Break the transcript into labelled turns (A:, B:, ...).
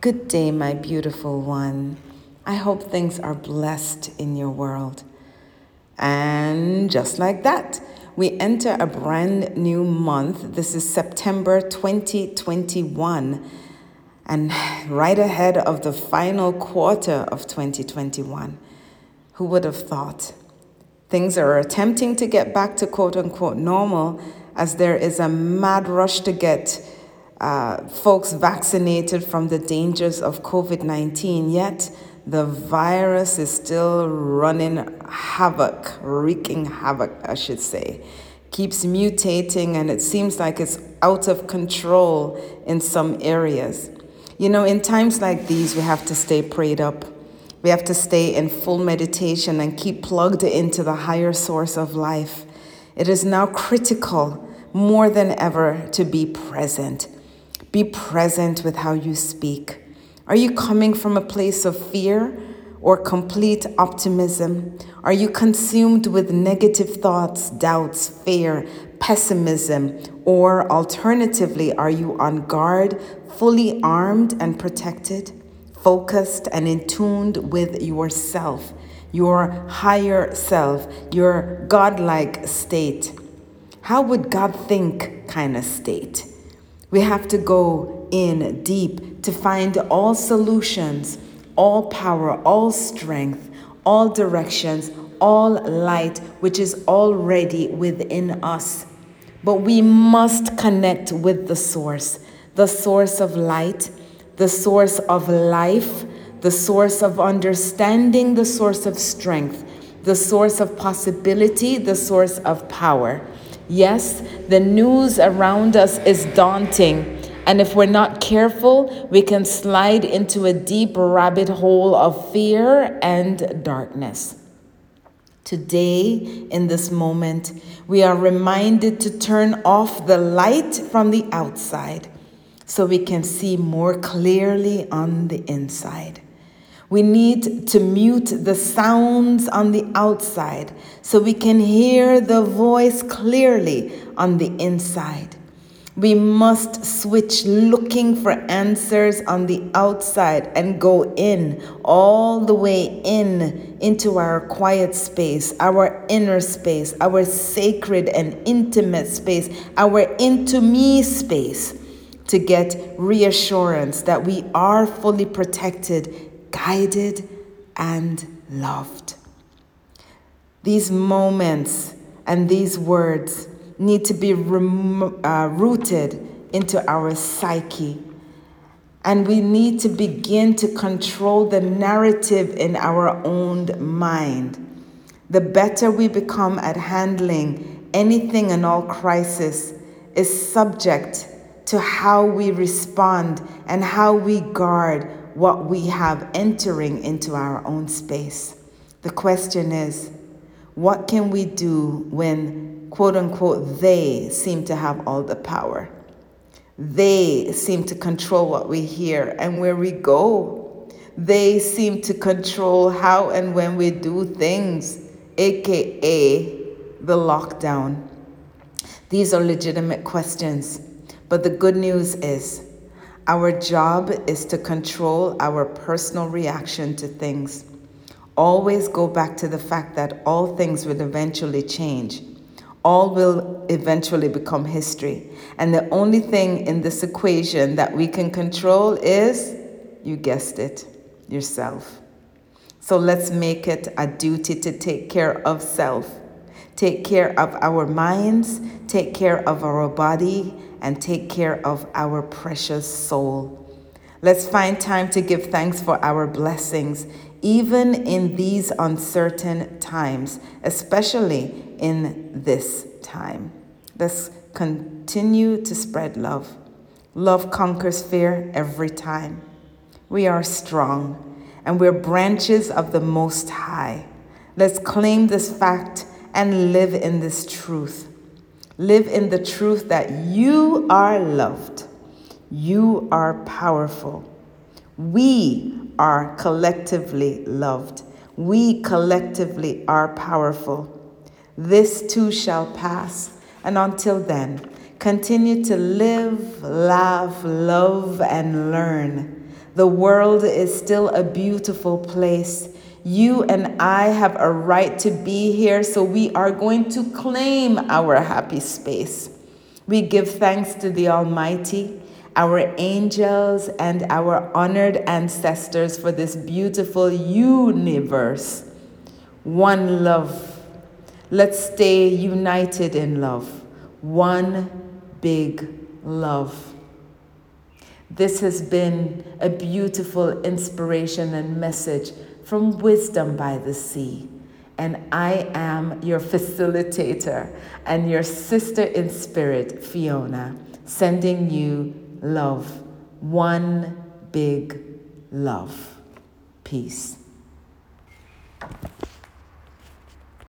A: Good day, my beautiful one. I hope things are blessed in your world. And just like that, we enter a brand new month. This is September 2021, and right ahead of the final quarter of 2021. Who would have thought? Things are attempting to get back to quote unquote normal as there is a mad rush to get uh, folks vaccinated from the dangers of COVID 19, yet the virus is still running havoc, wreaking havoc, I should say. Keeps mutating, and it seems like it's out of control in some areas. You know, in times like these, we have to stay prayed up. We have to stay in full meditation and keep plugged into the higher source of life. It is now critical more than ever to be present be present with how you speak. Are you coming from a place of fear or complete optimism? Are you consumed with negative thoughts, doubts, fear, pessimism? Or alternatively, are you on guard, fully armed and protected, focused and in tuned with yourself, your higher self, your godlike state? How would God think kind of state? We have to go in deep to find all solutions, all power, all strength, all directions, all light, which is already within us. But we must connect with the source, the source of light, the source of life, the source of understanding, the source of strength, the source of possibility, the source of power. Yes, the news around us is daunting. And if we're not careful, we can slide into a deep rabbit hole of fear and darkness. Today, in this moment, we are reminded to turn off the light from the outside so we can see more clearly on the inside. We need to mute the sounds on the outside so we can hear the voice clearly on the inside. We must switch looking for answers on the outside and go in, all the way in, into our quiet space, our inner space, our sacred and intimate space, our into me space to get reassurance that we are fully protected guided, and loved. These moments and these words need to be rem- uh, rooted into our psyche. And we need to begin to control the narrative in our own mind. The better we become at handling anything and all crisis is subject to how we respond and how we guard what we have entering into our own space. The question is, what can we do when, quote unquote, they seem to have all the power? They seem to control what we hear and where we go. They seem to control how and when we do things, aka the lockdown. These are legitimate questions, but the good news is our job is to control our personal reaction to things. Always go back to the fact that all things will eventually change. All will eventually become history. And the only thing in this equation that we can control is, you guessed it, yourself. So let's make it a duty to take care of self, take care of our minds, take care of our body, and take care of our precious soul. Let's find time to give thanks for our blessings, even in these uncertain times, especially in this time. Let's continue to spread love. Love conquers fear every time. We are strong and we're branches of the Most High. Let's claim this fact and live in this truth. Live in the truth that you are loved, you are powerful. We are collectively loved. We collectively are powerful. This too shall pass. And until then, continue to live, laugh, love, and learn. The world is still a beautiful place. You and I have a right to be here, so we are going to claim our happy space. We give thanks to the Almighty, our angels, and our honored ancestors for this beautiful universe. One love. Let's stay united in love. One big love. This has been a beautiful inspiration and message from Wisdom by the Sea. And I am your facilitator and your sister in spirit, Fiona, sending you love. One big love. Peace.